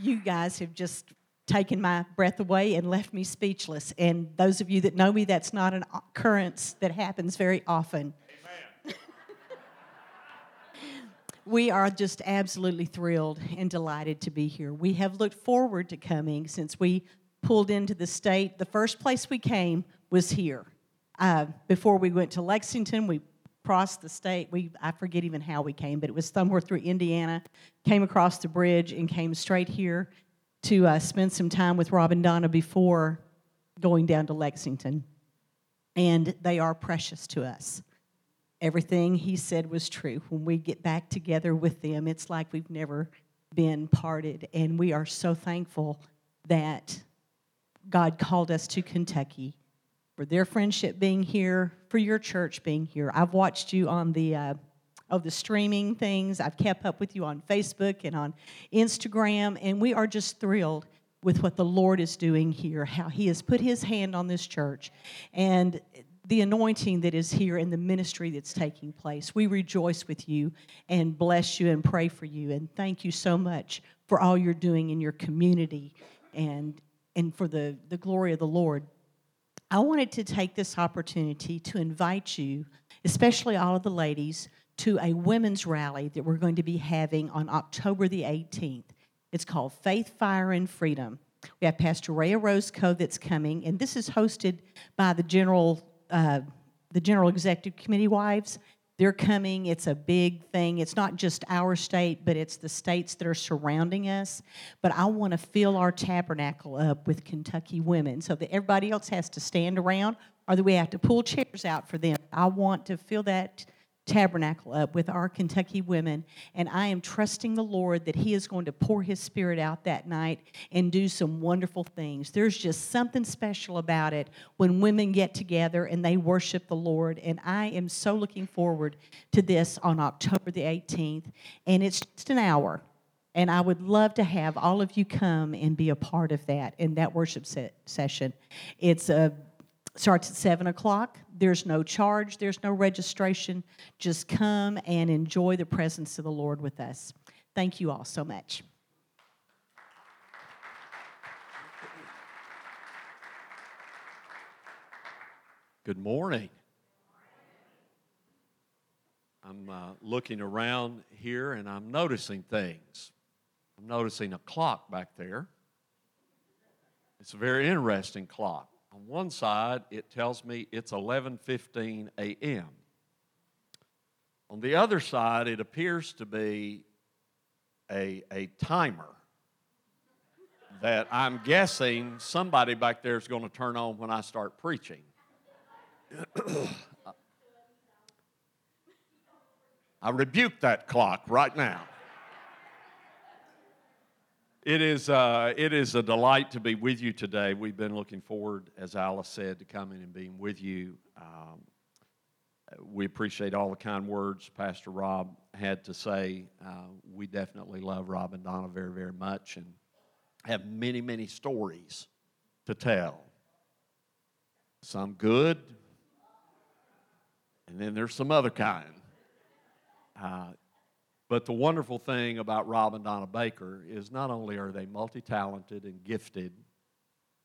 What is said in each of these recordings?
you guys have just taken my breath away and left me speechless. And those of you that know me, that's not an occurrence that happens very often. we are just absolutely thrilled and delighted to be here. We have looked forward to coming since we pulled into the state. The first place we came was here. Uh, before we went to Lexington, we crossed the state. We I forget even how we came, but it was somewhere through Indiana. Came across the bridge and came straight here to uh, spend some time with Rob and Donna before going down to Lexington. And they are precious to us. Everything he said was true. When we get back together with them, it's like we've never been parted. And we are so thankful that God called us to Kentucky for their friendship being here, for your church being here. I've watched you on the uh, of the streaming things. I've kept up with you on Facebook and on Instagram, and we are just thrilled with what the Lord is doing here, how He has put His hand on this church, and the anointing that is here and the ministry that's taking place. We rejoice with you and bless you and pray for you, and thank you so much for all you're doing in your community and and for the, the glory of the Lord. I wanted to take this opportunity to invite you, especially all of the ladies, to a women's rally that we're going to be having on October the 18th. It's called Faith, Fire, and Freedom. We have Pastor Rhea Roscoe that's coming, and this is hosted by the general, uh, the general executive committee wives. They're coming. It's a big thing. It's not just our state, but it's the states that are surrounding us. But I want to fill our tabernacle up with Kentucky women so that everybody else has to stand around or that we have to pull chairs out for them. I want to fill that tabernacle up with our Kentucky women. And I am trusting the Lord that He is going to pour His Spirit out that night and do some wonderful things. There's just something special about it when women get together and they worship the Lord. And I am so looking forward to this on October the 18th. And it's just an hour. And I would love to have all of you come and be a part of that in that worship se- session. It's a starts at 7 o'clock. There's no charge, there's no registration. Just come and enjoy the presence of the Lord with us. Thank you all so much. Good morning. I'm uh, looking around here and I'm noticing things. I'm noticing a clock back there. It's a very interesting clock. On one side, it tells me it's 11:15 a.m. On the other side, it appears to be a, a timer that I'm guessing somebody back there is going to turn on when I start preaching. I rebuke that clock right now. It is, uh, it is a delight to be with you today. We've been looking forward, as Alice said, to coming and being with you. Um, we appreciate all the kind words Pastor Rob had to say. Uh, we definitely love Rob and Donna very, very much and have many, many stories to tell. Some good, and then there's some other kind. Uh, but the wonderful thing about Rob and Donna Baker is not only are they multi talented and gifted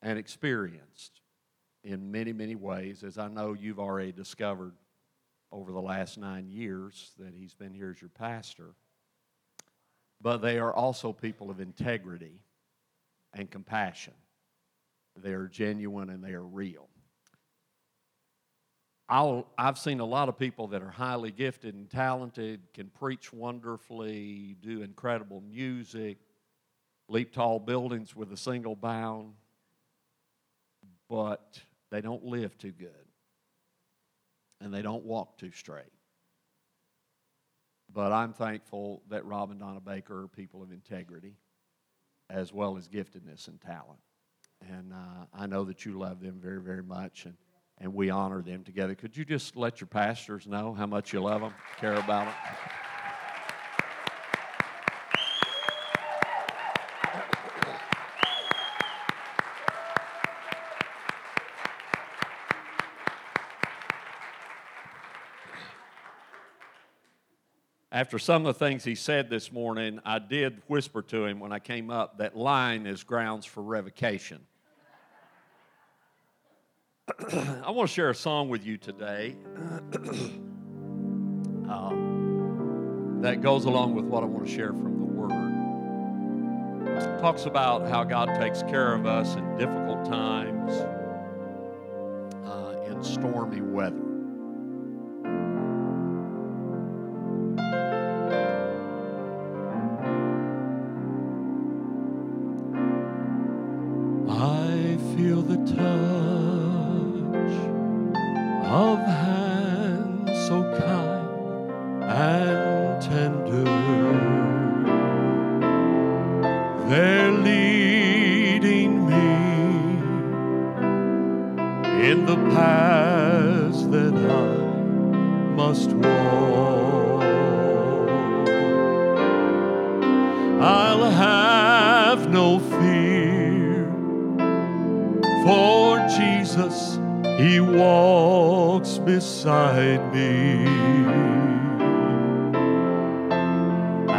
and experienced in many, many ways, as I know you've already discovered over the last nine years that he's been here as your pastor, but they are also people of integrity and compassion. They are genuine and they are real. I have seen a lot of people that are highly gifted and talented, can preach wonderfully, do incredible music, leap tall buildings with a single bound, but they don't live too good and they don't walk too straight. But I'm thankful that Rob and Donna Baker are people of integrity as well as giftedness and talent. And uh, I know that you love them very, very much. And and we honor them together. Could you just let your pastors know how much you love them, care about them? after some of the things he said this morning, I did whisper to him when I came up that lying is grounds for revocation. I want to share a song with you today um, that goes along with what I want to share from the Word. It talks about how God takes care of us in difficult times, uh, in stormy weather. Tender. They're leading me in the paths that I must walk. I'll have no fear, for Jesus, He walks beside me.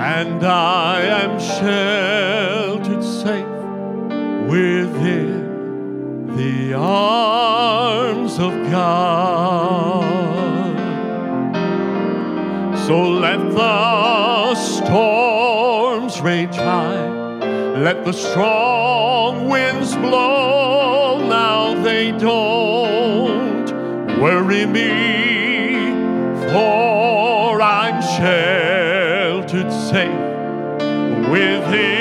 And I am sheltered safe within the arms of God. So let the storms rage high, let the strong winds blow. Now they don't worry me, for I'm sheltered within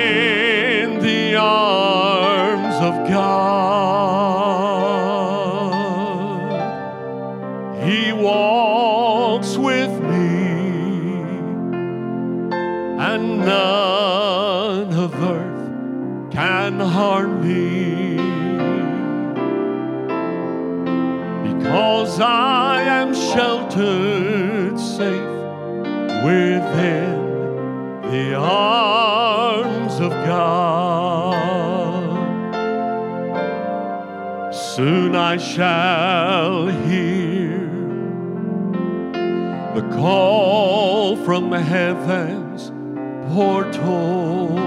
God. Soon I shall hear the call from the heaven's portals.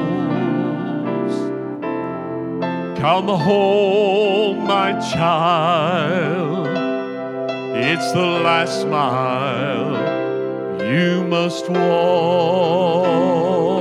Come home, my child. It's the last mile you must walk.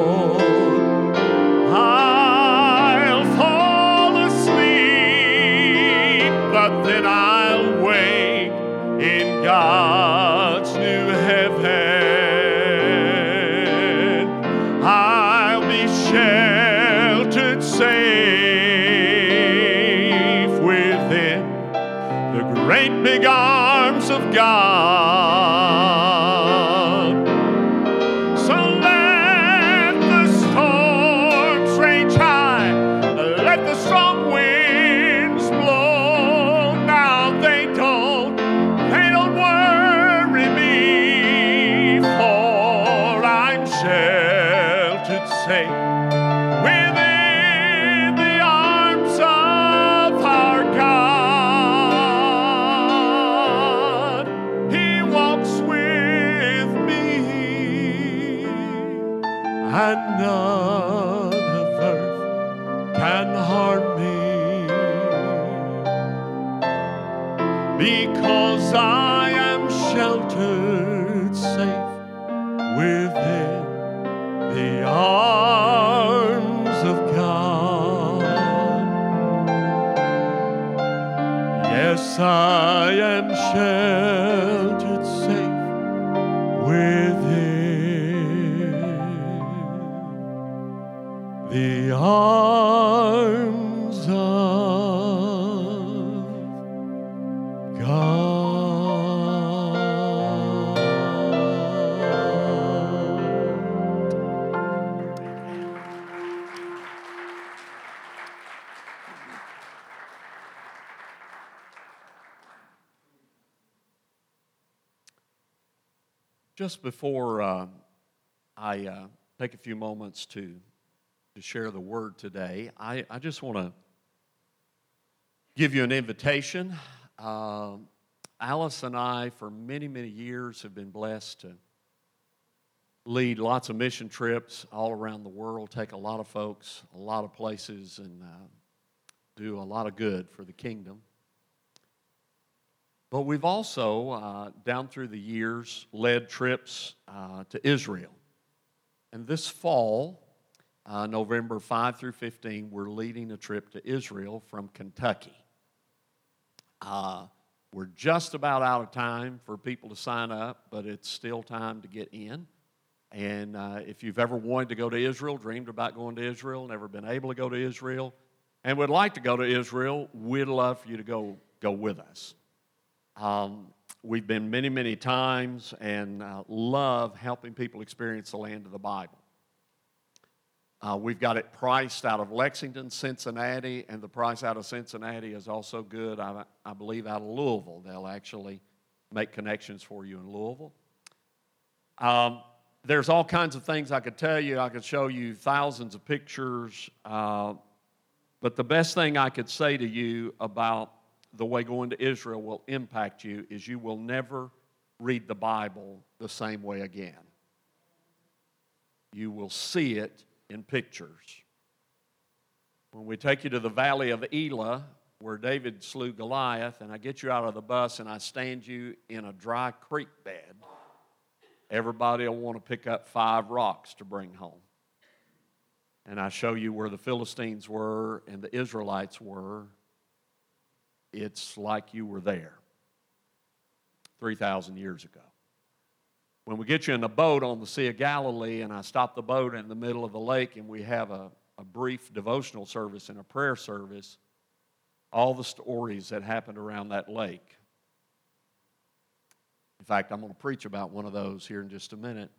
Just before uh, I uh, take a few moments to, to share the word today, I, I just want to give you an invitation. Um Alice and I, for many, many years, have been blessed to lead lots of mission trips all around the world, take a lot of folks, a lot of places, and uh, do a lot of good for the kingdom. But we've also, uh, down through the years, led trips uh, to Israel. And this fall, uh, November 5 through 15, we're leading a trip to Israel from Kentucky. Uh, we're just about out of time for people to sign up, but it's still time to get in. And uh, if you've ever wanted to go to Israel, dreamed about going to Israel, never been able to go to Israel, and would like to go to Israel, we'd love for you to go, go with us. Um, we've been many, many times and uh, love helping people experience the land of the Bible. Uh, we've got it priced out of Lexington, Cincinnati, and the price out of Cincinnati is also good, I, I believe, out of Louisville. They'll actually make connections for you in Louisville. Um, there's all kinds of things I could tell you. I could show you thousands of pictures. Uh, but the best thing I could say to you about the way going to Israel will impact you is you will never read the Bible the same way again. You will see it in pictures. When we take you to the valley of Elah, where David slew Goliath, and I get you out of the bus and I stand you in a dry creek bed, everybody will want to pick up five rocks to bring home. And I show you where the Philistines were and the Israelites were it's like you were there 3,000 years ago. When we get you in a boat on the Sea of Galilee, and I stop the boat in the middle of the lake, and we have a, a brief devotional service and a prayer service, all the stories that happened around that lake. In fact, I'm going to preach about one of those here in just a minute,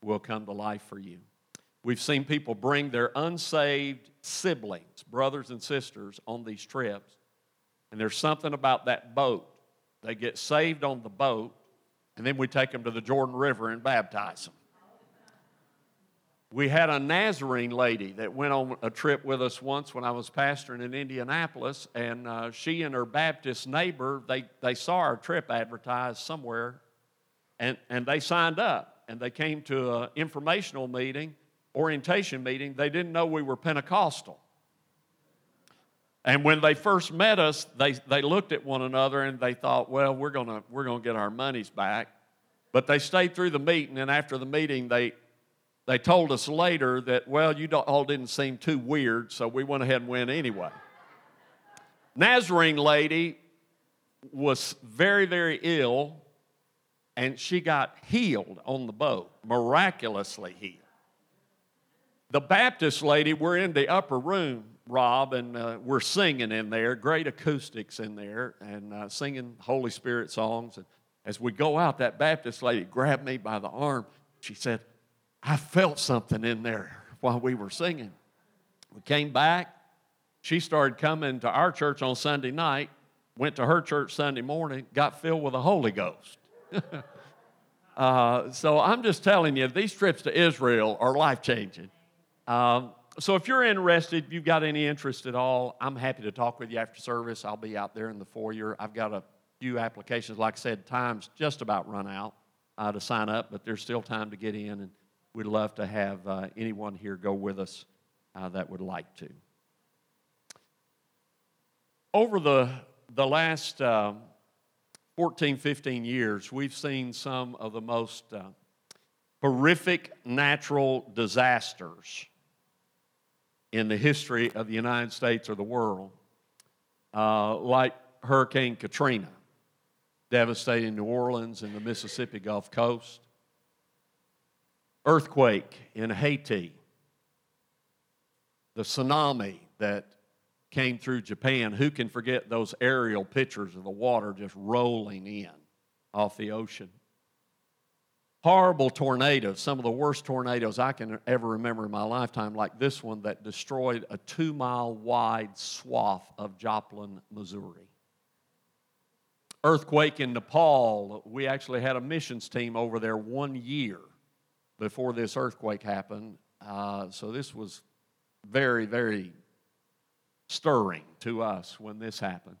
will come to life for you. We've seen people bring their unsaved siblings, brothers and sisters, on these trips and there's something about that boat. They get saved on the boat, and then we take them to the Jordan River and baptize them. We had a Nazarene lady that went on a trip with us once when I was pastoring in Indianapolis, and uh, she and her Baptist neighbor, they, they saw our trip advertised somewhere, and, and they signed up, and they came to an informational meeting, orientation meeting. They didn't know we were Pentecostal. And when they first met us, they, they looked at one another and they thought, well, we're going we're gonna get our monies back. But they stayed through the meeting, and after the meeting, they, they told us later that, well, you all didn't seem too weird, so we went ahead and went anyway. Nazarene lady was very, very ill, and she got healed on the boat, miraculously healed. The Baptist lady, we're in the upper room, Rob, and uh, we're singing in there, great acoustics in there, and uh, singing Holy Spirit songs. And as we go out, that Baptist lady grabbed me by the arm. She said, I felt something in there while we were singing. We came back. She started coming to our church on Sunday night, went to her church Sunday morning, got filled with the Holy Ghost. uh, so I'm just telling you, these trips to Israel are life changing. Um, so if you're interested, if you've got any interest at all, I'm happy to talk with you after service. I'll be out there in the foyer. I've got a few applications. Like I said, time's just about run out uh, to sign up, but there's still time to get in, and we'd love to have uh, anyone here go with us uh, that would like to. Over the, the last um, 14, 15 years, we've seen some of the most uh, horrific natural disasters in the history of the United States or the world, uh, like Hurricane Katrina, devastating New Orleans and the Mississippi Gulf Coast, earthquake in Haiti, the tsunami that came through Japan. Who can forget those aerial pictures of the water just rolling in off the ocean? Horrible tornadoes, some of the worst tornadoes I can ever remember in my lifetime, like this one that destroyed a two mile wide swath of Joplin, Missouri. Earthquake in Nepal, we actually had a missions team over there one year before this earthquake happened. Uh, so this was very, very stirring to us when this happened.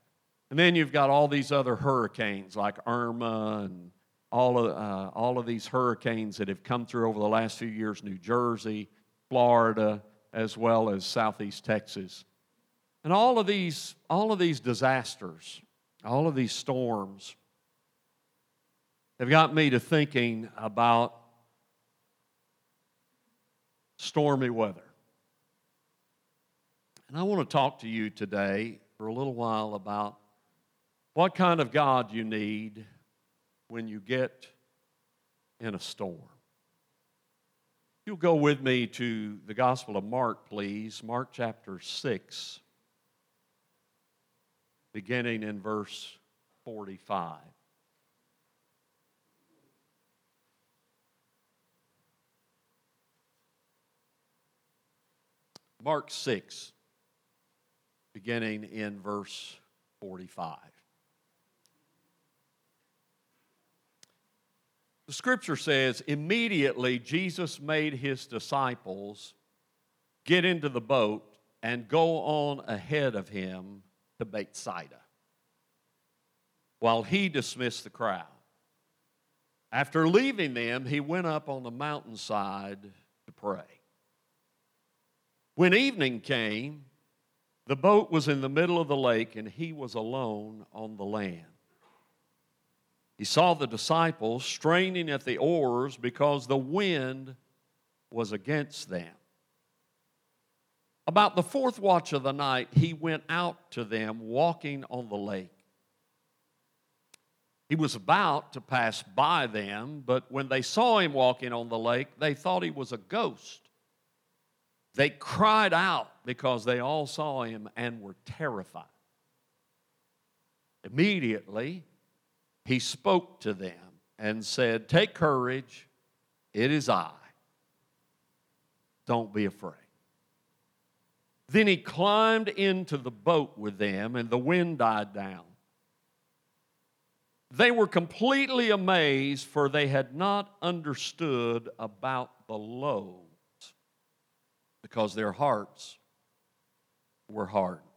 And then you've got all these other hurricanes like Irma and all of, uh, all of these hurricanes that have come through over the last few years New Jersey, Florida, as well as Southeast Texas. And all of these, all of these disasters, all of these storms have got me to thinking about stormy weather. And I want to talk to you today for a little while about what kind of God you need when you get in a storm. You'll go with me to the Gospel of Mark, please. Mark chapter 6, beginning in verse 45. Mark 6, beginning in verse 45. The scripture says, immediately Jesus made his disciples get into the boat and go on ahead of him to Bethsaida while he dismissed the crowd. After leaving them, he went up on the mountainside to pray. When evening came, the boat was in the middle of the lake and he was alone on the land. He saw the disciples straining at the oars because the wind was against them. About the fourth watch of the night, he went out to them walking on the lake. He was about to pass by them, but when they saw him walking on the lake, they thought he was a ghost. They cried out because they all saw him and were terrified. Immediately, he spoke to them and said, Take courage, it is I. Don't be afraid. Then he climbed into the boat with them, and the wind died down. They were completely amazed, for they had not understood about the loaves, because their hearts were hardened.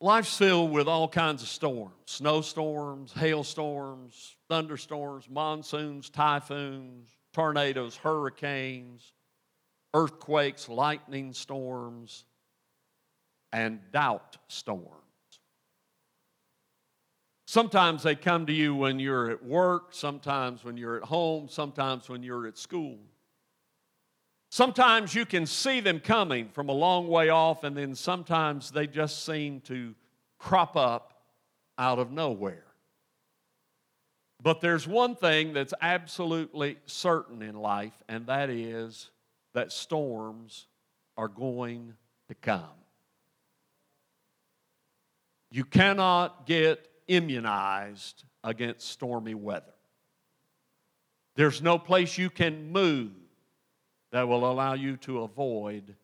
Life's filled with all kinds of storms snowstorms, hailstorms, thunderstorms, monsoons, typhoons, tornadoes, hurricanes, earthquakes, lightning storms, and doubt storms. Sometimes they come to you when you're at work, sometimes when you're at home, sometimes when you're at school. Sometimes you can see them coming from a long way off, and then sometimes they just seem to crop up out of nowhere. But there's one thing that's absolutely certain in life, and that is that storms are going to come. You cannot get immunized against stormy weather. There's no place you can move that will allow you to avoid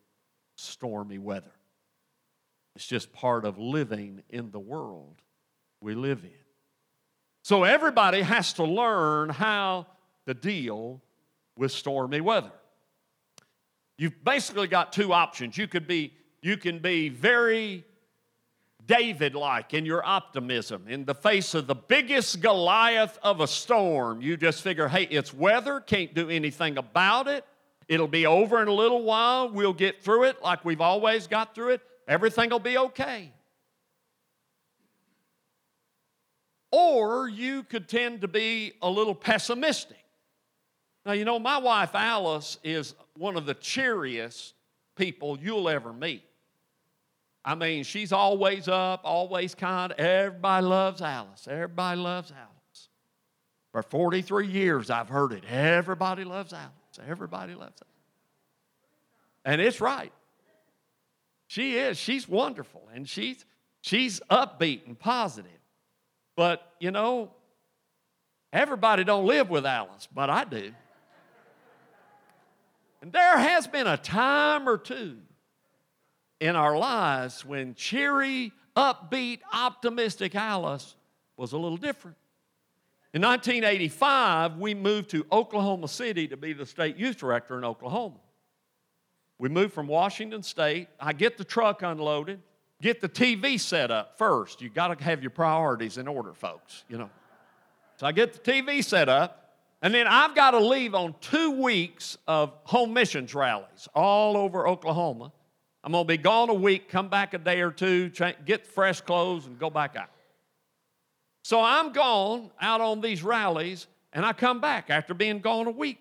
stormy weather. It's just part of living in the world we live in. So everybody has to learn how to deal with stormy weather. You've basically got two options. You could be you can be very David like in your optimism. In the face of the biggest Goliath of a storm, you just figure, hey, it's weather, can't do anything about it. It'll be over in a little while. We'll get through it like we've always got through it. Everything will be okay. Or you could tend to be a little pessimistic. Now, you know, my wife Alice is one of the cheeriest people you'll ever meet. I mean, she's always up, always kind. Everybody loves Alice. Everybody loves Alice. For 43 years, I've heard it. Everybody loves Alice. Everybody loves it. And it's right. She is. She's wonderful. And she's, she's upbeat and positive. But, you know, everybody don't live with Alice, but I do. And there has been a time or two in our lives when cheery, upbeat, optimistic Alice was a little different. In 1985, we moved to Oklahoma City to be the state youth director in Oklahoma. We moved from Washington State. I get the truck unloaded, get the TV set up first. You got to have your priorities in order, folks, you know. So I get the TV set up, and then I've got to leave on two weeks of home missions rallies all over Oklahoma. I'm going to be gone a week, come back a day or two, get fresh clothes, and go back out. So I'm gone out on these rallies, and I come back after being gone a week.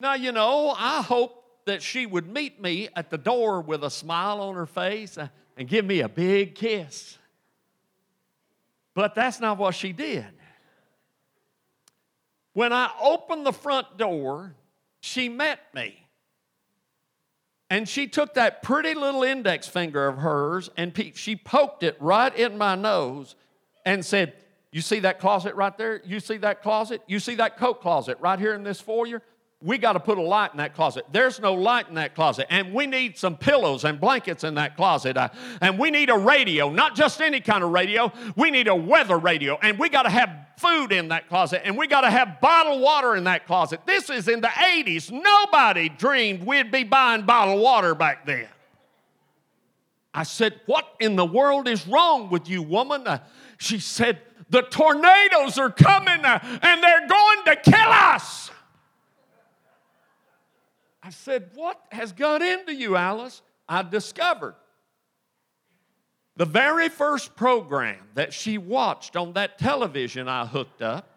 Now, you know, I hope that she would meet me at the door with a smile on her face and give me a big kiss. But that's not what she did. When I opened the front door, she met me. And she took that pretty little index finger of hers and she poked it right in my nose and said, You see that closet right there? You see that closet? You see that coat closet right here in this foyer? We got to put a light in that closet. There's no light in that closet. And we need some pillows and blankets in that closet. Uh, and we need a radio, not just any kind of radio. We need a weather radio. And we got to have food in that closet. And we got to have bottled water in that closet. This is in the 80s. Nobody dreamed we'd be buying bottled water back then. I said, What in the world is wrong with you, woman? Uh, she said, The tornadoes are coming uh, and they're going to kill us. I said, What has got into you, Alice? I discovered the very first program that she watched on that television I hooked up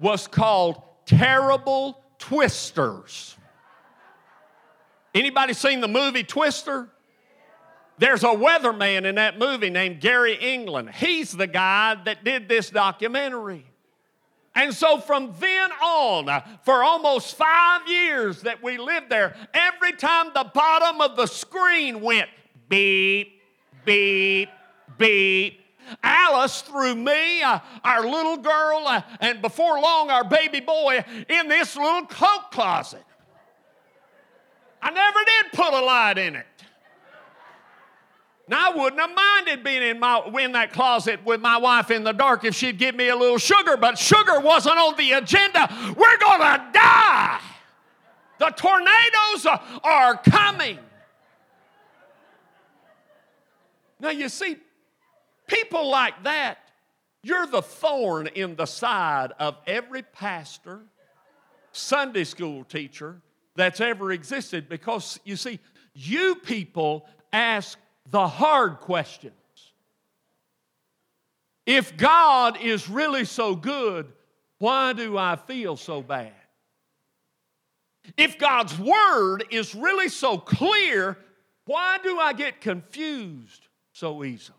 was called Terrible Twisters. Anybody seen the movie Twister? There's a weatherman in that movie named Gary England. He's the guy that did this documentary. And so from then on, for almost five years that we lived there, every time the bottom of the screen went beep, beep, beep, Alice threw me, uh, our little girl, uh, and before long, our baby boy in this little coat closet. I never did put a light in it. Now, I wouldn't have minded being in, my, in that closet with my wife in the dark if she'd give me a little sugar, but sugar wasn't on the agenda. We're going to die. The tornadoes are coming. Now, you see, people like that, you're the thorn in the side of every pastor, Sunday school teacher that's ever existed because, you see, you people ask the hard questions. If God is really so good, why do I feel so bad? If God's word is really so clear, why do I get confused so easily?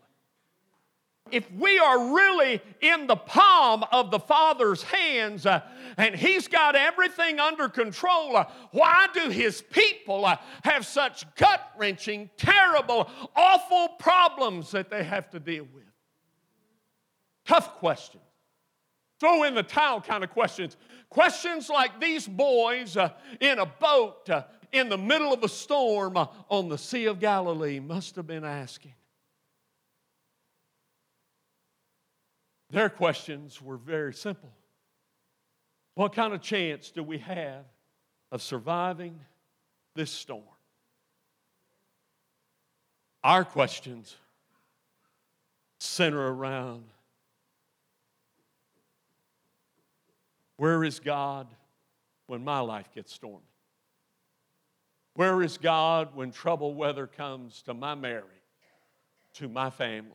If we are really in the palm of the Father's hands uh, and He's got everything under control, uh, why do His people uh, have such gut wrenching, terrible, awful problems that they have to deal with? Tough questions. Throw in the towel kind of questions. Questions like these boys uh, in a boat uh, in the middle of a storm uh, on the Sea of Galilee must have been asking. Their questions were very simple. What kind of chance do we have of surviving this storm? Our questions center around where is God when my life gets stormy? Where is God when trouble weather comes to my marriage, to my family?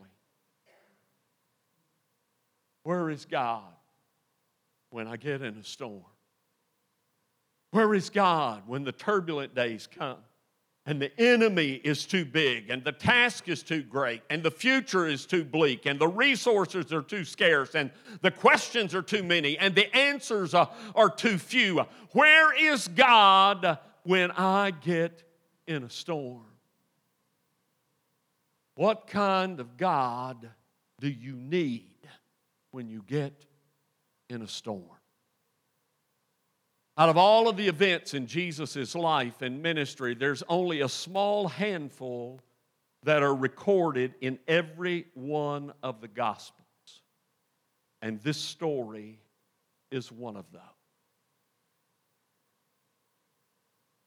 Where is God when I get in a storm? Where is God when the turbulent days come and the enemy is too big and the task is too great and the future is too bleak and the resources are too scarce and the questions are too many and the answers are, are too few? Where is God when I get in a storm? What kind of God do you need? When you get in a storm. Out of all of the events in Jesus' life and ministry, there's only a small handful that are recorded in every one of the Gospels. And this story is one of them.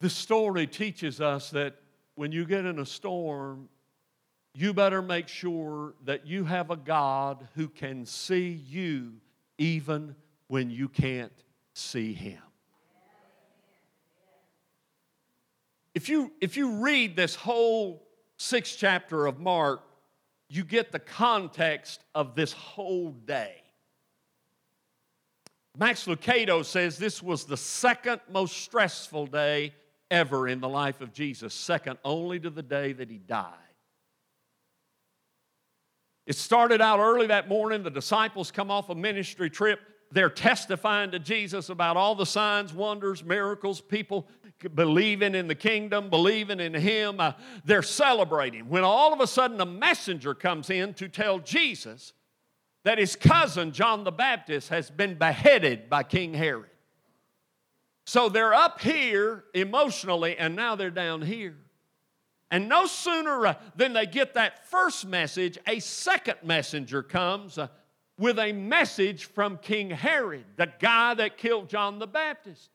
This story teaches us that when you get in a storm, you better make sure that you have a God who can see you even when you can't see him. If you, if you read this whole sixth chapter of Mark, you get the context of this whole day. Max Lucado says this was the second most stressful day ever in the life of Jesus, second only to the day that he died. It started out early that morning. The disciples come off a ministry trip. They're testifying to Jesus about all the signs, wonders, miracles, people believing in the kingdom, believing in Him. Uh, they're celebrating. When all of a sudden a messenger comes in to tell Jesus that his cousin, John the Baptist, has been beheaded by King Herod. So they're up here emotionally, and now they're down here. And no sooner uh, than they get that first message, a second messenger comes uh, with a message from King Herod, the guy that killed John the Baptist,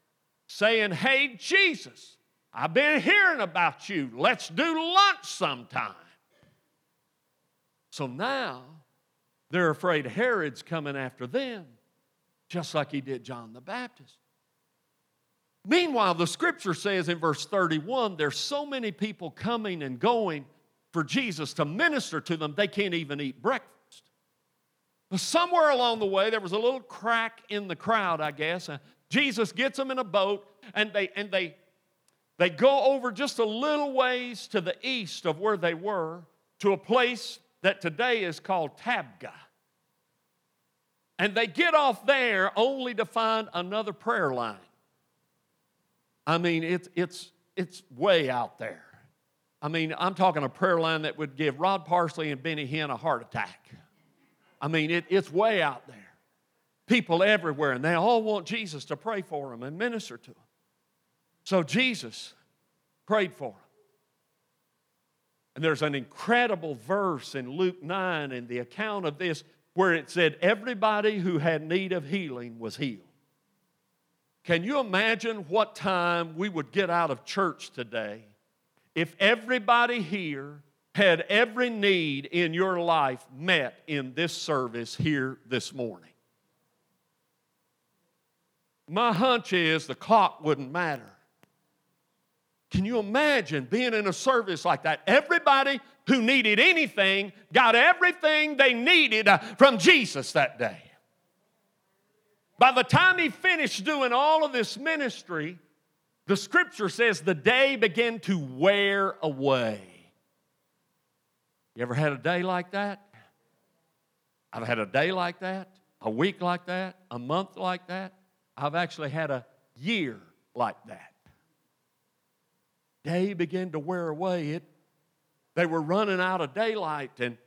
saying, Hey, Jesus, I've been hearing about you. Let's do lunch sometime. So now they're afraid Herod's coming after them, just like he did John the Baptist. Meanwhile, the scripture says in verse 31 there's so many people coming and going for Jesus to minister to them, they can't even eat breakfast. But somewhere along the way, there was a little crack in the crowd, I guess. Jesus gets them in a boat, and they, and they, they go over just a little ways to the east of where they were to a place that today is called Tabgha. And they get off there only to find another prayer line. I mean, it's, it's, it's way out there. I mean, I'm talking a prayer line that would give Rod Parsley and Benny Hinn a heart attack. I mean, it, it's way out there. People everywhere, and they all want Jesus to pray for them and minister to them. So Jesus prayed for them. And there's an incredible verse in Luke 9 in the account of this where it said, Everybody who had need of healing was healed. Can you imagine what time we would get out of church today if everybody here had every need in your life met in this service here this morning? My hunch is the clock wouldn't matter. Can you imagine being in a service like that? Everybody who needed anything got everything they needed uh, from Jesus that day. By the time he finished doing all of this ministry, the scripture says the day began to wear away. You ever had a day like that? I've had a day like that, a week like that, a month like that. I've actually had a year like that. Day began to wear away. It, they were running out of daylight, and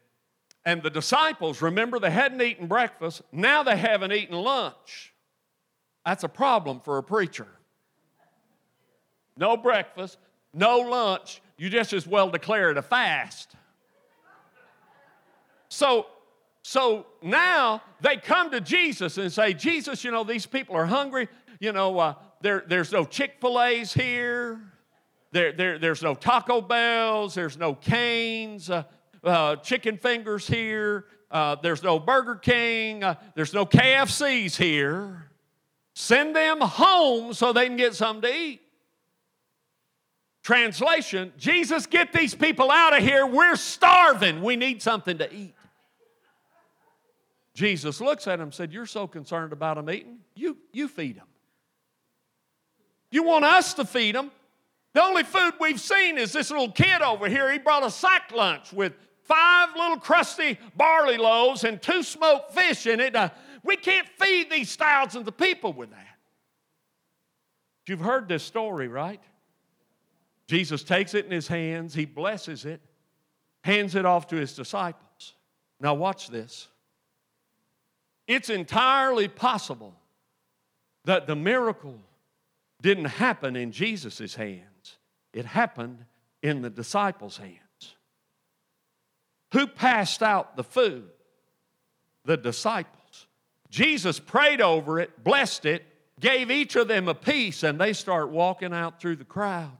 and the disciples, remember, they hadn't eaten breakfast. Now they haven't eaten lunch. That's a problem for a preacher. No breakfast, no lunch. You just as well declare it a fast. So, so now they come to Jesus and say, Jesus, you know, these people are hungry. You know, uh, there, there's no Chick fil A's here. There, there, there's no Taco Bells. There's no Canes. Uh, uh, chicken fingers here. Uh, there's no Burger King. Uh, there's no KFCs here. Send them home so they can get something to eat. Translation Jesus, get these people out of here. We're starving. We need something to eat. Jesus looks at him and said, You're so concerned about them eating. You, you feed them. You want us to feed them. The only food we've seen is this little kid over here. He brought a sack lunch with five little crusty barley loaves and two smoked fish in it. Uh, we can't feed these thousands of people with that. You've heard this story, right? Jesus takes it in his hands, he blesses it, hands it off to his disciples. Now, watch this. It's entirely possible that the miracle didn't happen in Jesus' hands, it happened in the disciples' hands. Who passed out the food? The disciples. Jesus prayed over it, blessed it, gave each of them a piece, and they start walking out through the crowd.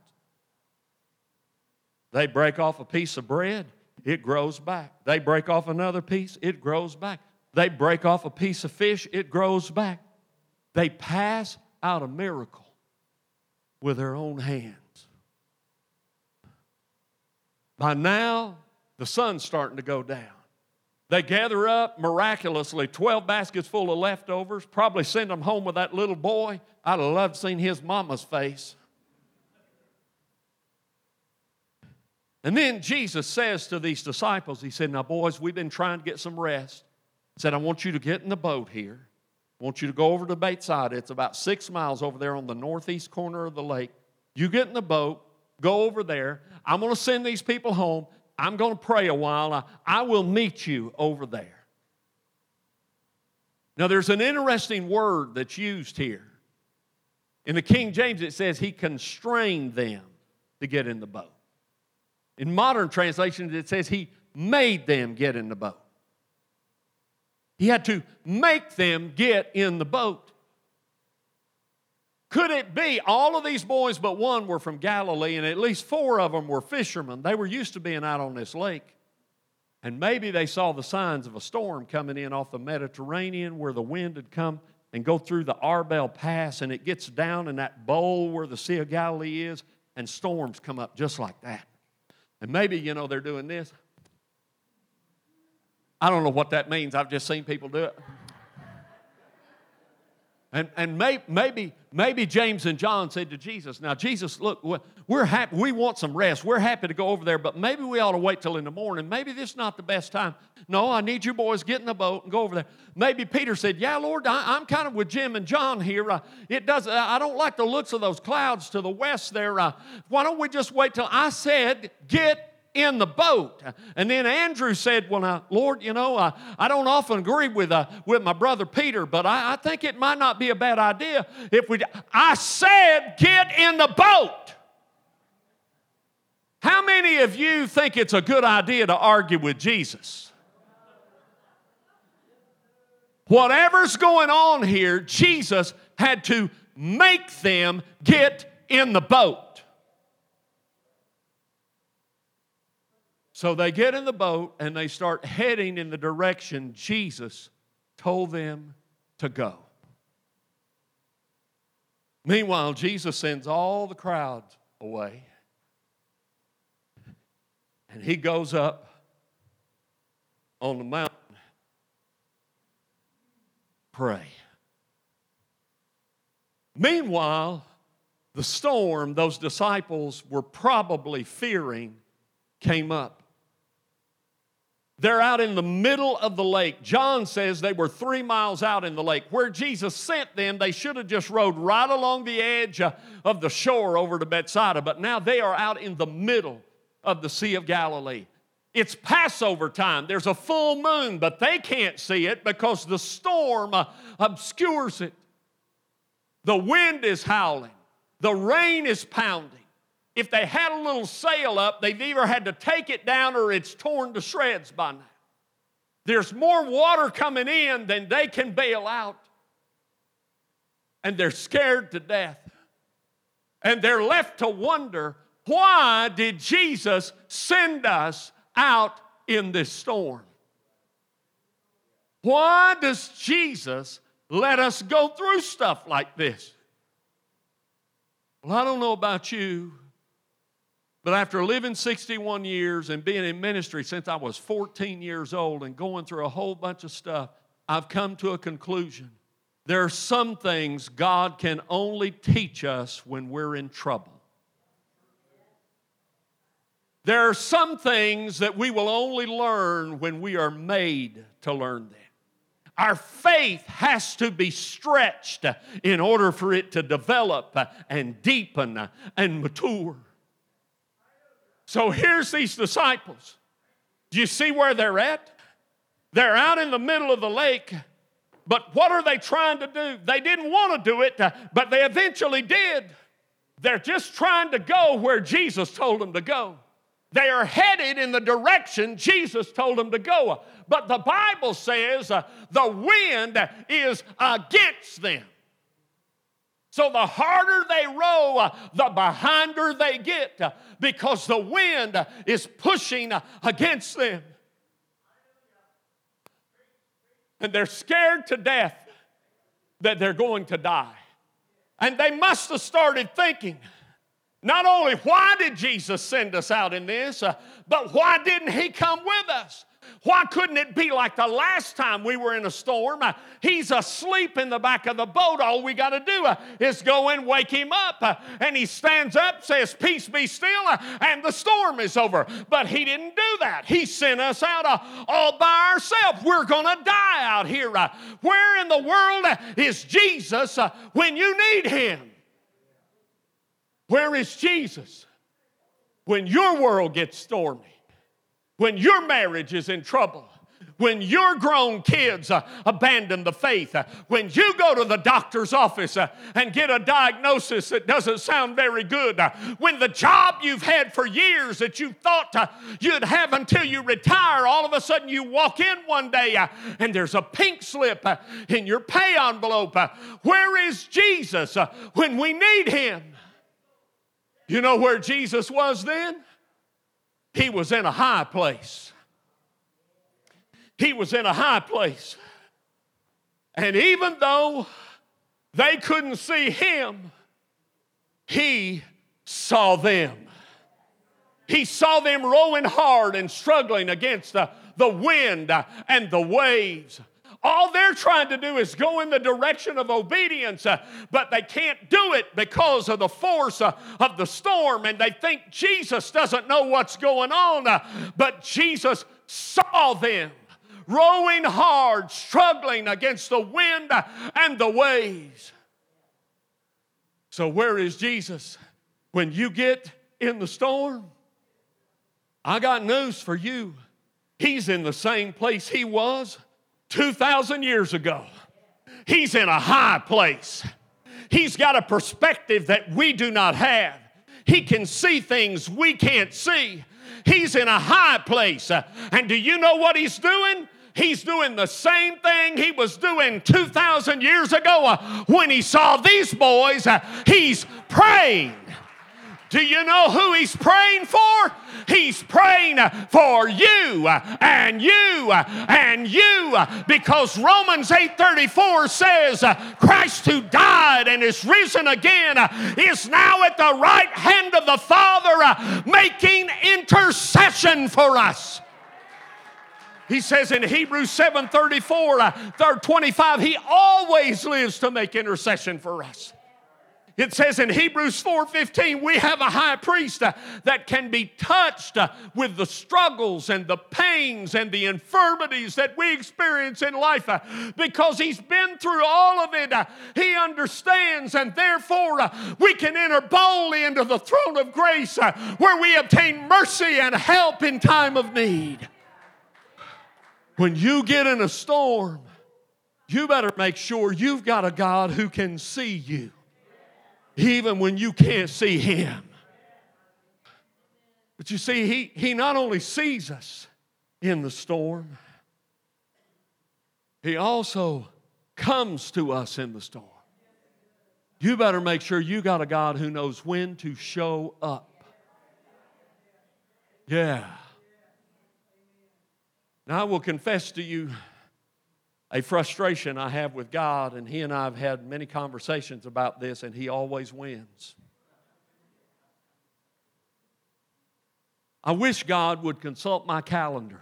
They break off a piece of bread. it grows back. They break off another piece, it grows back. They break off a piece of fish, it grows back. They pass out a miracle with their own hands. By now, the sun's starting to go down. They gather up miraculously 12 baskets full of leftovers, probably send them home with that little boy. I'd have loved seeing his mama's face. And then Jesus says to these disciples, He said, Now, boys, we've been trying to get some rest. He said, I want you to get in the boat here. I want you to go over to Bethsaida. It's about six miles over there on the northeast corner of the lake. You get in the boat, go over there. I'm going to send these people home. I'm going to pray a while. I, I will meet you over there. Now, there's an interesting word that's used here. In the King James, it says he constrained them to get in the boat. In modern translations, it says he made them get in the boat. He had to make them get in the boat. Could it be all of these boys but one were from Galilee and at least four of them were fishermen? They were used to being out on this lake. And maybe they saw the signs of a storm coming in off the Mediterranean where the wind had come and go through the Arbel Pass and it gets down in that bowl where the Sea of Galilee is and storms come up just like that. And maybe, you know, they're doing this. I don't know what that means. I've just seen people do it. And, and may, maybe, maybe James and John said to Jesus, Now, Jesus, look, we're happy. We want some rest. We're happy to go over there, but maybe we ought to wait till in the morning. Maybe this is not the best time. No, I need you boys get in the boat and go over there. Maybe Peter said, Yeah, Lord, I, am kind of with Jim and John here. Uh, it does, I don't like the looks of those clouds to the west there. Uh, why don't we just wait till I said, Get in the boat. And then Andrew said, Well, now, Lord, you know, uh, I don't often agree with, uh, with my brother Peter, but I, I think it might not be a bad idea if we. I said, Get in the boat. How many of you think it's a good idea to argue with Jesus? Whatever's going on here, Jesus had to make them get in the boat. So they get in the boat and they start heading in the direction Jesus told them to go. Meanwhile, Jesus sends all the crowds away. And he goes up on the mountain, pray. Meanwhile, the storm those disciples were probably fearing came up. They're out in the middle of the lake. John says they were three miles out in the lake. Where Jesus sent them, they should have just rode right along the edge uh, of the shore over to Bethsaida, but now they are out in the middle of the Sea of Galilee. It's Passover time. There's a full moon, but they can't see it because the storm uh, obscures it. The wind is howling, the rain is pounding if they had a little sail up, they've either had to take it down or it's torn to shreds by now. There's more water coming in than they can bail out. And they're scared to death. And they're left to wonder why did Jesus send us out in this storm? Why does Jesus let us go through stuff like this? Well, I don't know about you, but after living 61 years and being in ministry since I was 14 years old and going through a whole bunch of stuff, I've come to a conclusion. There are some things God can only teach us when we're in trouble. There are some things that we will only learn when we are made to learn them. Our faith has to be stretched in order for it to develop and deepen and mature. So here's these disciples. Do you see where they're at? They're out in the middle of the lake, but what are they trying to do? They didn't want to do it, but they eventually did. They're just trying to go where Jesus told them to go. They are headed in the direction Jesus told them to go. But the Bible says uh, the wind is against them. So the harder they row, the behinder they get because the wind is pushing against them. And they're scared to death that they're going to die. And they must have started thinking, not only why did Jesus send us out in this, but why didn't he come with us? Why couldn't it be like the last time we were in a storm? Uh, he's asleep in the back of the boat. All we got to do uh, is go and wake him up. Uh, and he stands up, says, Peace be still, and the storm is over. But he didn't do that. He sent us out all by ourselves. We're going to die out here. Where in the world is Jesus when you need him? Where is Jesus when your world gets stormy? When your marriage is in trouble, when your grown kids uh, abandon the faith, uh, when you go to the doctor's office uh, and get a diagnosis that doesn't sound very good, uh, when the job you've had for years that you thought uh, you'd have until you retire, all of a sudden you walk in one day uh, and there's a pink slip in your pay envelope. where is Jesus when we need him? You know where Jesus was then? He was in a high place. He was in a high place. And even though they couldn't see him, he saw them. He saw them rowing hard and struggling against the, the wind and the waves. All they're trying to do is go in the direction of obedience, uh, but they can't do it because of the force uh, of the storm, and they think Jesus doesn't know what's going on. Uh, but Jesus saw them rowing hard, struggling against the wind and the waves. So, where is Jesus when you get in the storm? I got news for you. He's in the same place he was 2,000 years ago. He's in a high place. He's got a perspective that we do not have. He can see things we can't see. He's in a high place. And do you know what he's doing? He's doing the same thing he was doing 2,000 years ago uh, when he saw these boys. Uh, he's praying. Do you know who he's praying for? He's praying for you and you and you because Romans 8:34 says Christ who died and is risen again is now at the right hand of the Father making intercession for us. He says in Hebrews 7 34, uh, 25, he always lives to make intercession for us. It says in Hebrews 4:15, we have a high priest uh, that can be touched uh, with the struggles and the pains and the infirmities that we experience in life uh, because he's been through all of it. He understands, and therefore we can enter boldly into the throne of grace where we obtain mercy and help in time of need. When you get in a storm, you better make sure you've got a God who can see you even when you can't see Him. But you see, He, he not only sees us in the storm, He also comes to us in the storm. You better make sure you got a God who knows when to show up. Yeah. Now, I will confess to you a frustration I have with God, and He and I have had many conversations about this, and He always wins. I wish God would consult my calendar.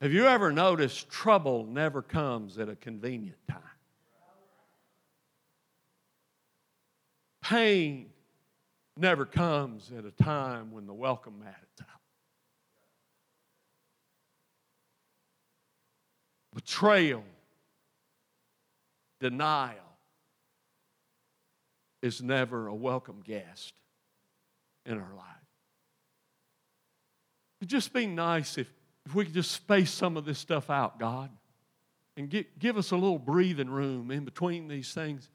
Have you ever noticed trouble never comes at a convenient time? Pain never comes at a time when the welcome mat is out. Betrayal, denial is never a welcome guest in our life. It'd just be nice if, if we could just space some of this stuff out, God, and get, give us a little breathing room in between these things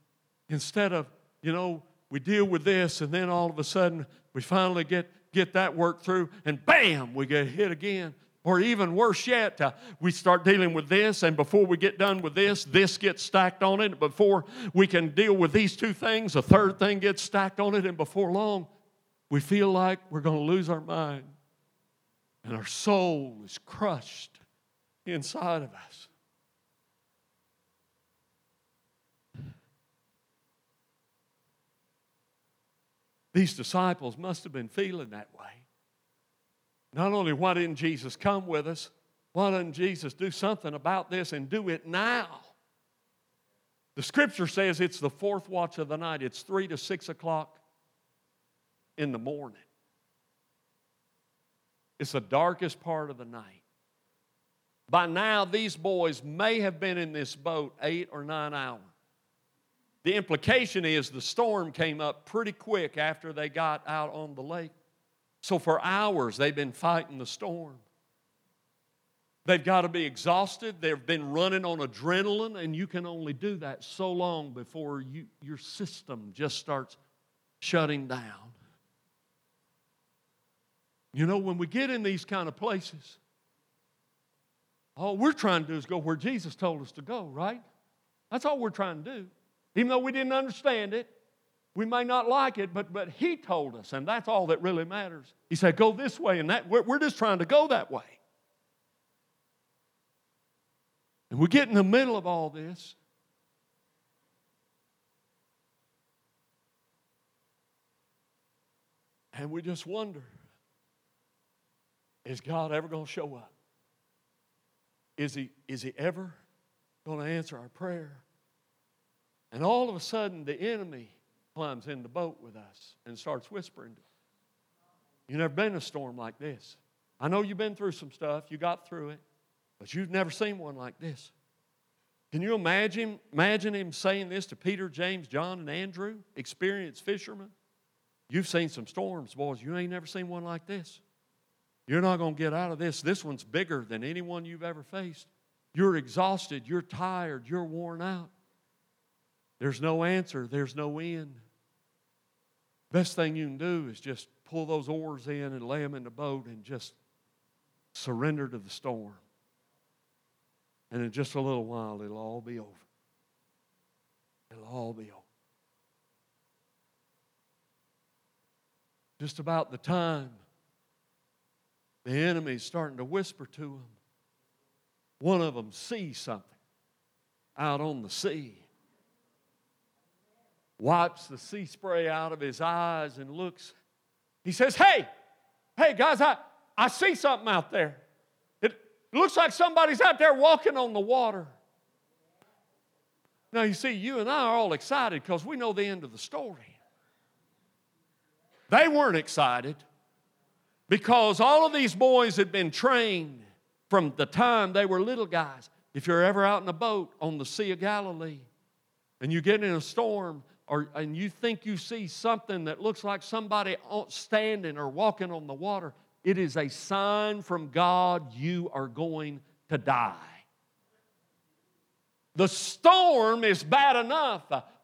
instead of, you know, we deal with this and then all of a sudden we finally get, get that work through and bam, we get hit again. Or even worse yet, uh, we start dealing with this, and before we get done with this, this gets stacked on it. Before we can deal with these two things, a third thing gets stacked on it, and before long, we feel like we're going to lose our mind. And our soul is crushed inside of us. These disciples must have been feeling that way. Not only why didn't Jesus come with us, why doesn't Jesus do something about this and do it now? The scripture says it's the fourth watch of the night, it's three to six o'clock in the morning. It's the darkest part of the night. By now, these boys may have been in this boat eight or nine hours. The implication is the storm came up pretty quick after they got out on the lake. So for hours, they've been fighting the storm. They've got to be exhausted. They've been running on adrenaline, and you can only do that so long before you, your system just starts shutting down. You know, when we get in these kind of places, all we're trying to do is go where Jesus told us to go, right? That's all we're trying to do. Even though we didn't understand it, we may not like it, but, but He told us, and that's all that really matters. He said, Go this way, and that we're, we're just trying to go that way. And we get in the middle of all this. And we just wonder is God ever going to show up? Is he, is he ever going to answer our prayer? And all of a sudden, the enemy climbs in the boat with us and starts whispering to. You've never been in a storm like this. I know you've been through some stuff, you got through it, but you've never seen one like this. Can you imagine, imagine him saying this to Peter, James, John, and Andrew, experienced fishermen? You've seen some storms, boys. You ain't never seen one like this. You're not going to get out of this. This one's bigger than anyone you've ever faced. You're exhausted. You're tired. You're worn out. There's no answer, there's no end. Best thing you can do is just pull those oars in and lay them in the boat and just surrender to the storm. And in just a little while, it'll all be over. It'll all be over. Just about the time the enemy's starting to whisper to them, one of them sees something out on the sea wipes the sea spray out of his eyes and looks. He says, Hey, hey, guys, I, I see something out there. It looks like somebody's out there walking on the water. Now, you see, you and I are all excited because we know the end of the story. They weren't excited because all of these boys had been trained from the time they were little guys. If you're ever out in a boat on the Sea of Galilee and you get in a storm, or, and you think you see something that looks like somebody standing or walking on the water, it is a sign from God you are going to die. The storm is bad enough,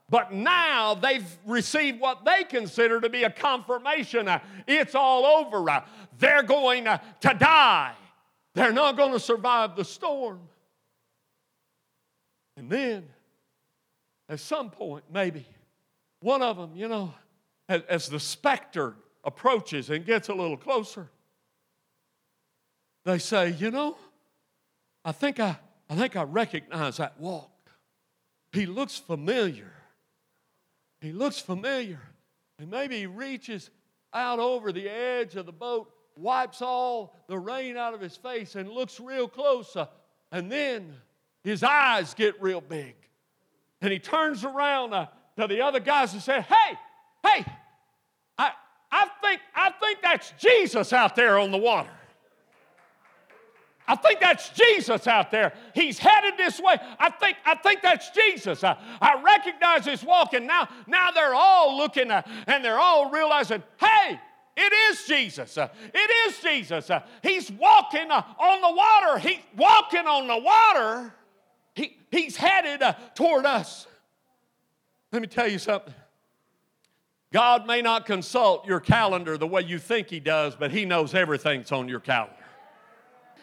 but now they've received what they consider to be a confirmation. It's all over. They're going to die. They're not going to survive the storm. And then, at some point, maybe, one of them, you know, as, as the specter approaches and gets a little closer, they say, you know, I think I, I think I recognize that walk. He looks familiar. He looks familiar. And maybe he reaches out over the edge of the boat, wipes all the rain out of his face, and looks real close. Uh, and then his eyes get real big. And he turns around uh, to the other guys and said, Hey, hey, I, I, think, I think that's Jesus out there on the water. I think that's Jesus out there. He's headed this way. I think, I think that's Jesus. I, I recognize his walking. Now, now they're all looking uh, and they're all realizing, hey, it is Jesus. Uh, it is Jesus. Uh, he's walking uh, on the water. He's walking on the water. He, he's headed uh, toward us. Let me tell you something. God may not consult your calendar the way you think He does, but He knows everything's on your calendar.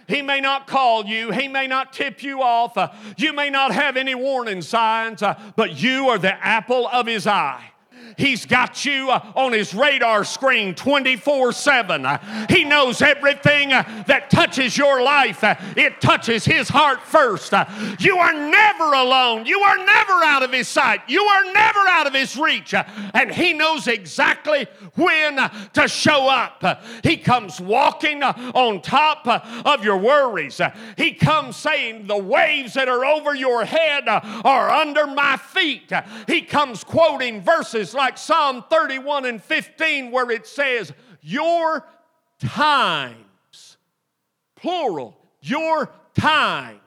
He may not call you, He may not tip you off, uh, you may not have any warning signs, uh, but you are the apple of His eye. He's got you uh, on his radar screen 24 7. Uh, he knows everything uh, that touches your life, uh, it touches his heart first. Uh, you are never alone. You are never out of his sight. You are never out of his reach. Uh, and he knows exactly when to show up. He comes walking on top of your worries. He comes saying, The waves that are over your head are under my feet. He comes quoting verses like Psalm 31 and 15, where it says, Your times, plural, your times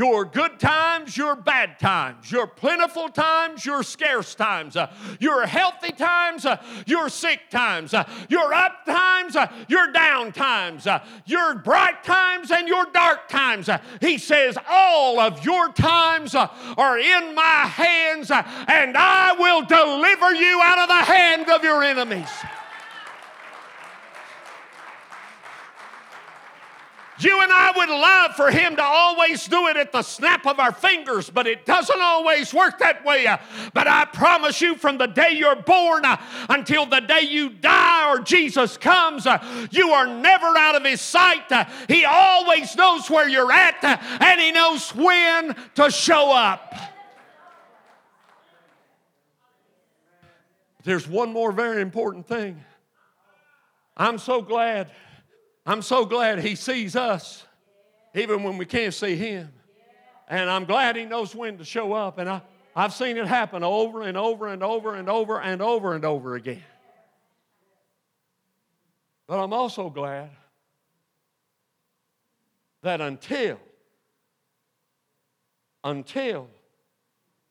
your good times, your bad times, your plentiful times, your scarce times, uh, your healthy times, uh, your sick times, uh, your up times, uh, your down times, uh, your bright times, and your dark times. Uh, he says, All of your times are in my hands, and I will deliver you out of the hand of your enemies. You and I would love for Him to always do it at the snap of our fingers, but it doesn't always work that way. But I promise you, from the day you're born uh, until the day you die or Jesus comes, uh, you are never out of His sight. Uh, he always knows where you're at and He knows when to show up. There's one more very important thing. I'm so glad I'm so glad He sees us even when we can't see Him. And I'm glad He knows when to show up. And I, I've seen it happen over and over and over and over and over and over again. But I'm also glad that until, until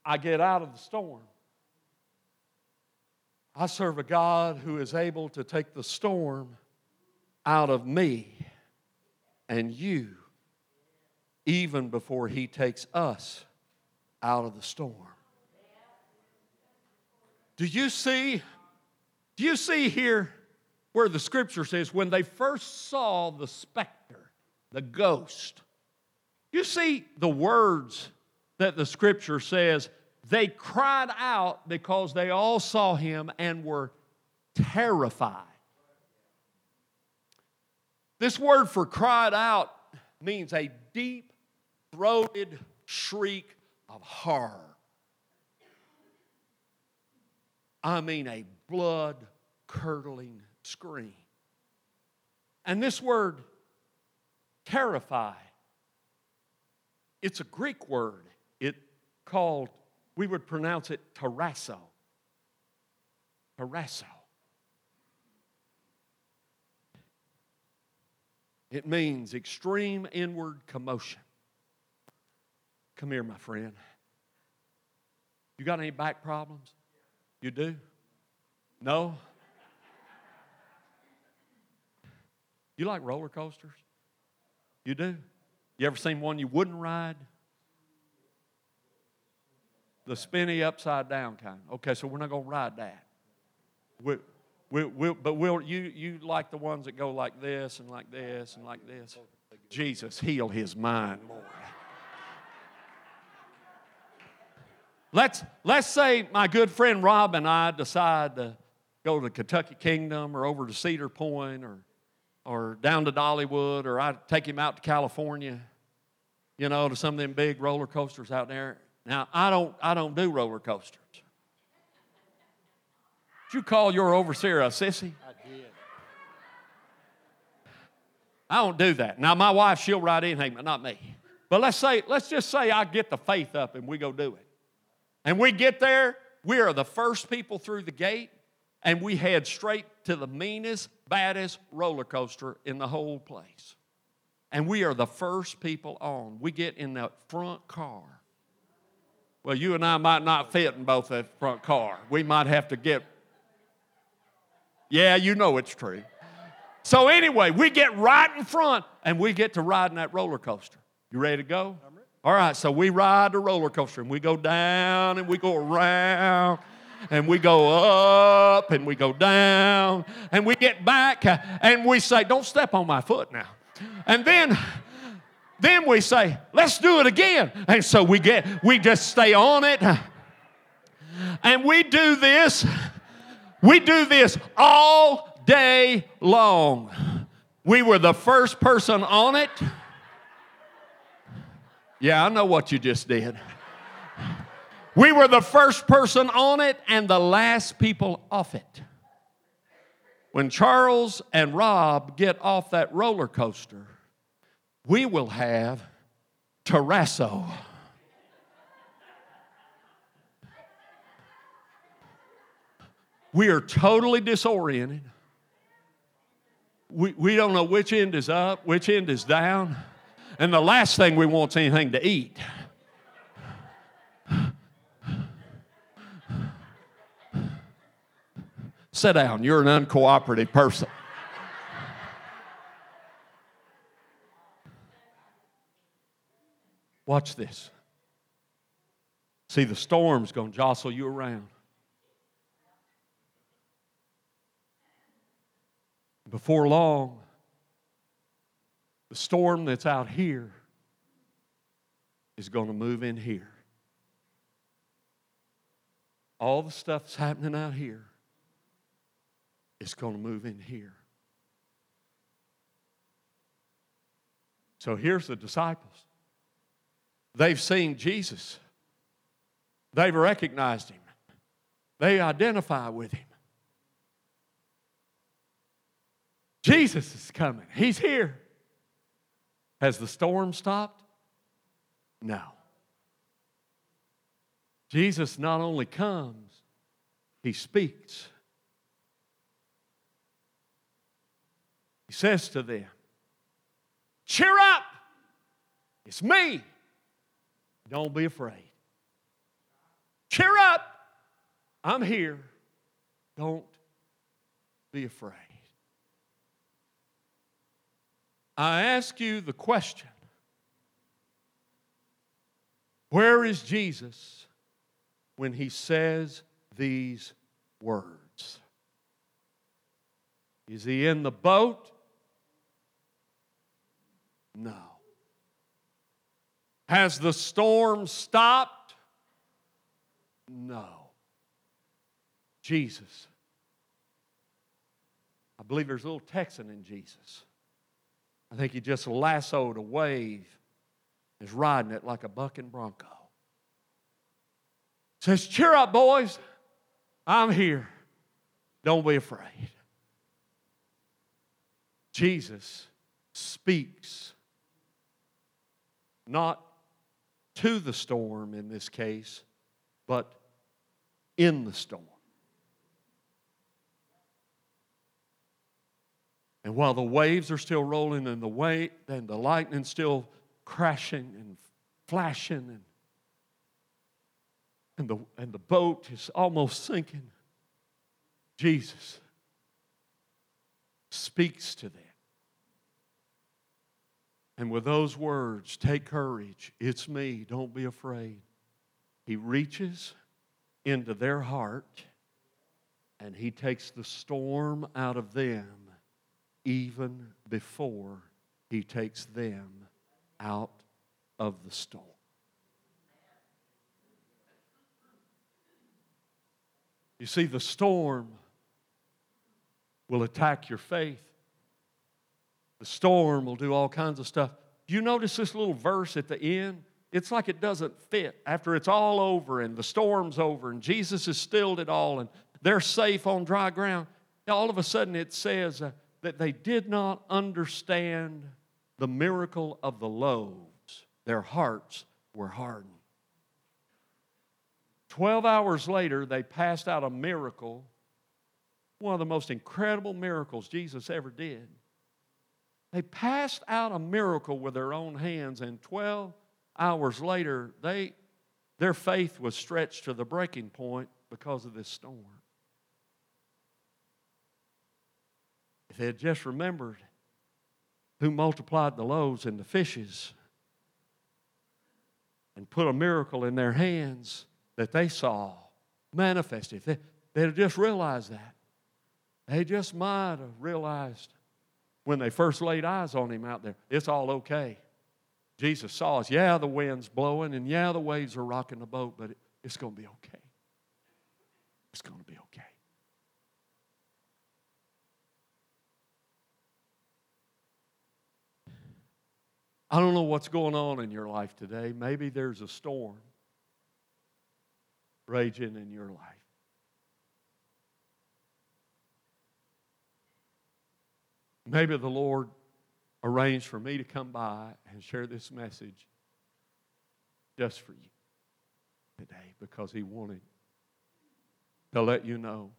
I get out of the storm, I serve a God who is able to take the storm out of me and you even before he takes us out of the storm. Do you see? Do you see here where the scripture says when they first saw the specter, the ghost? You see the words that the scripture says they cried out because they all saw him and were terrified. This word for cried out means a deep throated shriek of horror. I mean, a blood curdling scream. And this word, terrify, it's a Greek word. It called, we would pronounce it tarasso. Tarasso. It means extreme inward commotion. Come here, my friend. You got any back problems? You do? No? You like roller coasters? You do? You ever seen one you wouldn't ride? The spinny upside down kind. Okay, so we're not going to ride that. We, we, we, but we'll, you, you like the ones that go like this and like this and like this. Jesus, heal his mind, Lord. Let's, let's say my good friend Rob and I decide to go to Kentucky Kingdom or over to Cedar Point or, or down to Dollywood or I take him out to California, you know, to some of them big roller coasters out there. Now, I don't, I don't do roller coasters. Did you call your overseer a sissy? I did. I don't do that. Now, my wife, she'll write anything, but not me. But let's say, let's just say I get the faith up and we go do it. And we get there, we are the first people through the gate, and we head straight to the meanest, baddest roller coaster in the whole place. And we are the first people on. We get in the front car. Well, you and I might not fit in both that front car. We might have to get yeah, you know it's true. So, anyway, we get right in front and we get to ride in that roller coaster. You ready to go? All right, so we ride the roller coaster and we go down and we go around and we go up and we go down and we get back and we say, Don't step on my foot now. And then Then we say, let's do it again. And so we get, we just stay on it. And we do this, we do this all day long. We were the first person on it. Yeah, I know what you just did. We were the first person on it and the last people off it. When Charles and Rob get off that roller coaster, we will have tarasso. We are totally disoriented. We, we don't know which end is up, which end is down. And the last thing we want is anything to eat. Sit down. You're an uncooperative person. Watch this. See, the storm's going to jostle you around. Before long, the storm that's out here is going to move in here. All the stuff that's happening out here is going to move in here. So here's the disciples. They've seen Jesus, they've recognized him, they identify with him. Jesus is coming, he's here. Has the storm stopped? No. Jesus not only comes, he speaks. He says to them, Cheer up! It's me. Don't be afraid. Cheer up. I'm here. Don't be afraid. I ask you the question Where is Jesus when he says these words? Is he in the boat? No. Has the storm stopped? No. Jesus. I believe there's a little Texan in Jesus. I think he just lassoed a wave, is riding it like a bucking bronco. Says, Cheer up, boys. I'm here. Don't be afraid. Jesus speaks not to the storm in this case, but in the storm. And while the waves are still rolling and the weight and the lightning still crashing and flashing and, and, the, and the boat is almost sinking, Jesus speaks to them. And with those words, take courage. It's me. Don't be afraid. He reaches into their heart and he takes the storm out of them even before he takes them out of the storm. You see, the storm will attack your faith. The storm will do all kinds of stuff. You notice this little verse at the end? It's like it doesn't fit. After it's all over and the storm's over and Jesus has stilled it all and they're safe on dry ground, all of a sudden it says uh, that they did not understand the miracle of the loaves. Their hearts were hardened. Twelve hours later, they passed out a miracle, one of the most incredible miracles Jesus ever did. They passed out a miracle with their own hands, and 12 hours later, they, their faith was stretched to the breaking point because of this storm. If they had just remembered who multiplied the loaves and the fishes and put a miracle in their hands that they saw manifested, they, they'd just realized that, they just might have realized when they first laid eyes on him out there, it's all okay. Jesus saw us. Yeah, the wind's blowing, and yeah, the waves are rocking the boat, but it, it's going to be okay. It's going to be okay. I don't know what's going on in your life today. Maybe there's a storm raging in your life. Maybe the Lord arranged for me to come by and share this message just for you today because He wanted to let you know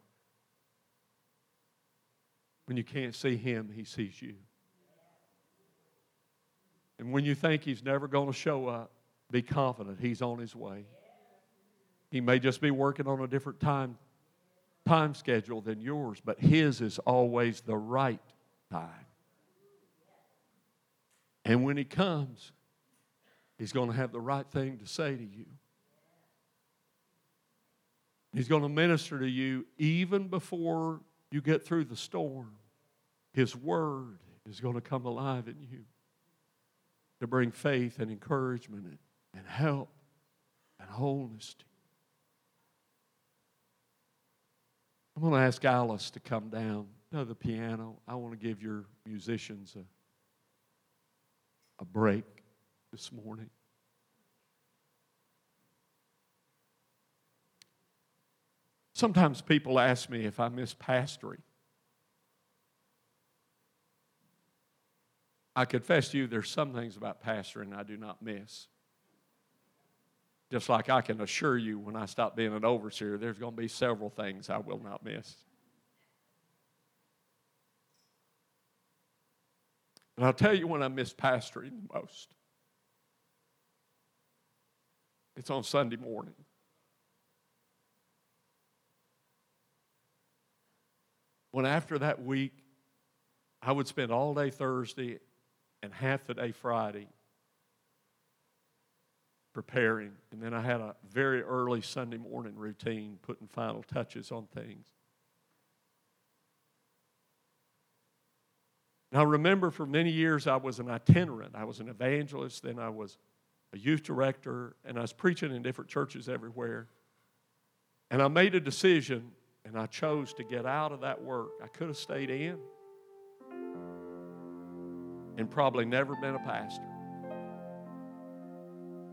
when you can't see Him, He sees you. And when you think He's never going to show up, be confident He's on His way. He may just be working on a different time, time schedule than yours, but His is always the right time. And when He comes, He's going to have the right thing to say to you. He's going to minister to you even before you get through the storm. His word is going to come alive in you to bring faith and encouragement and help and wholeness to you. I'm going to ask Alice to come down to the piano. I want to give your musicians a, a break this morning. Sometimes people ask me if I miss pastoring. I confess to you, there's some things about pastoring I do not miss. Just like I can assure you, when I stop being an overseer, there's going to be several things I will not miss. And I'll tell you when I miss pastoring the most. It's on Sunday morning. When after that week, I would spend all day Thursday and half the day Friday preparing. And then I had a very early Sunday morning routine, putting final touches on things. Now, remember, for many years I was an itinerant. I was an evangelist, then I was a youth director, and I was preaching in different churches everywhere. And I made a decision, and I chose to get out of that work. I could have stayed in and probably never been a pastor.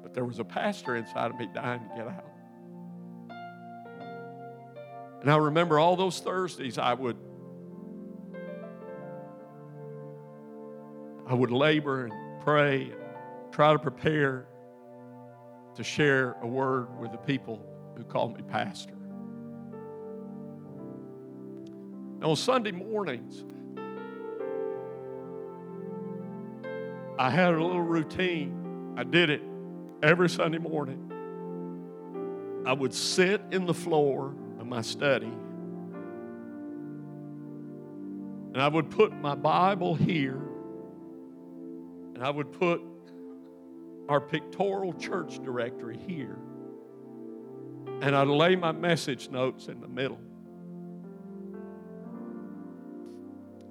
But there was a pastor inside of me dying to get out. And I remember all those Thursdays I would I would labor and pray and try to prepare to share a word with the people who called me pastor. on Sunday mornings, I had a little routine. I did it every Sunday morning. I would sit in the floor of my study and I would put my Bible here and I would put our pictorial church directory here and I'd lay my message notes in the middle.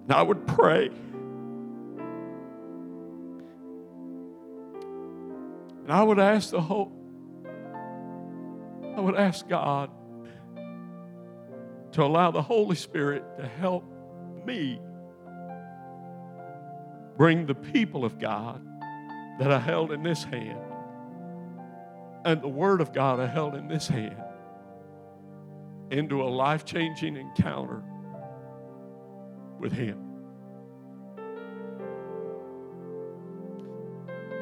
And I would pray. And I would ask the hope, I would ask God to allow the Holy Spirit to help me bring the people of God that I held in this hand and the Word of God I held in this hand into a life changing encounter with Him.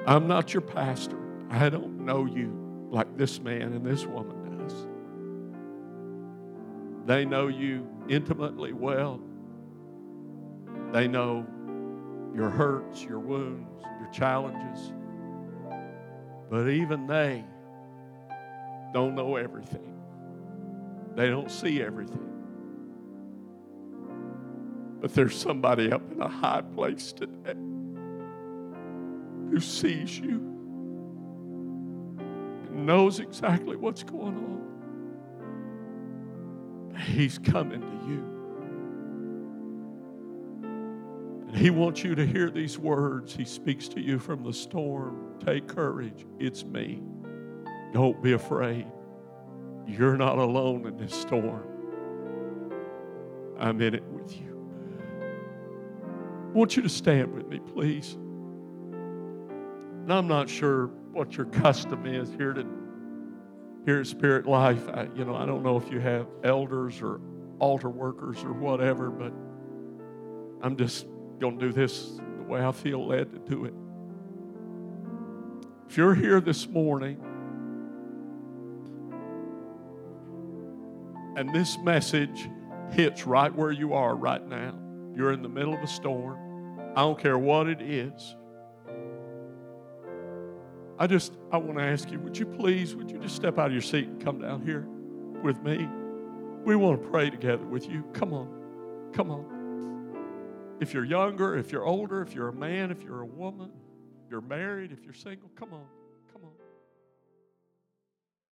I'm not your pastor. I don't know you like this man and this woman does. They know you intimately well. They know your hurts, your wounds, your challenges. But even they don't know everything, they don't see everything. But there's somebody up in a high place today who sees you knows exactly what's going on. He's coming to you. And He wants you to hear these words. He speaks to you from the storm. Take courage. It's me. Don't be afraid. You're not alone in this storm. I'm in it with you. I want you to stand with me, please. And I'm not sure what your custom is here to here at Spirit Life. I, you know, I don't know if you have elders or altar workers or whatever, but I'm just going to do this the way I feel led to do it. If you're here this morning and this message hits right where you are right now, you're in the middle of a storm, I don't care what it is. I just, I want to ask you, would you please, would you just step out of your seat and come down here with me? We want to pray together with you. Come on. Come on. If you're younger, if you're older, if you're a man, if you're a woman, if you're married, if you're single, come on.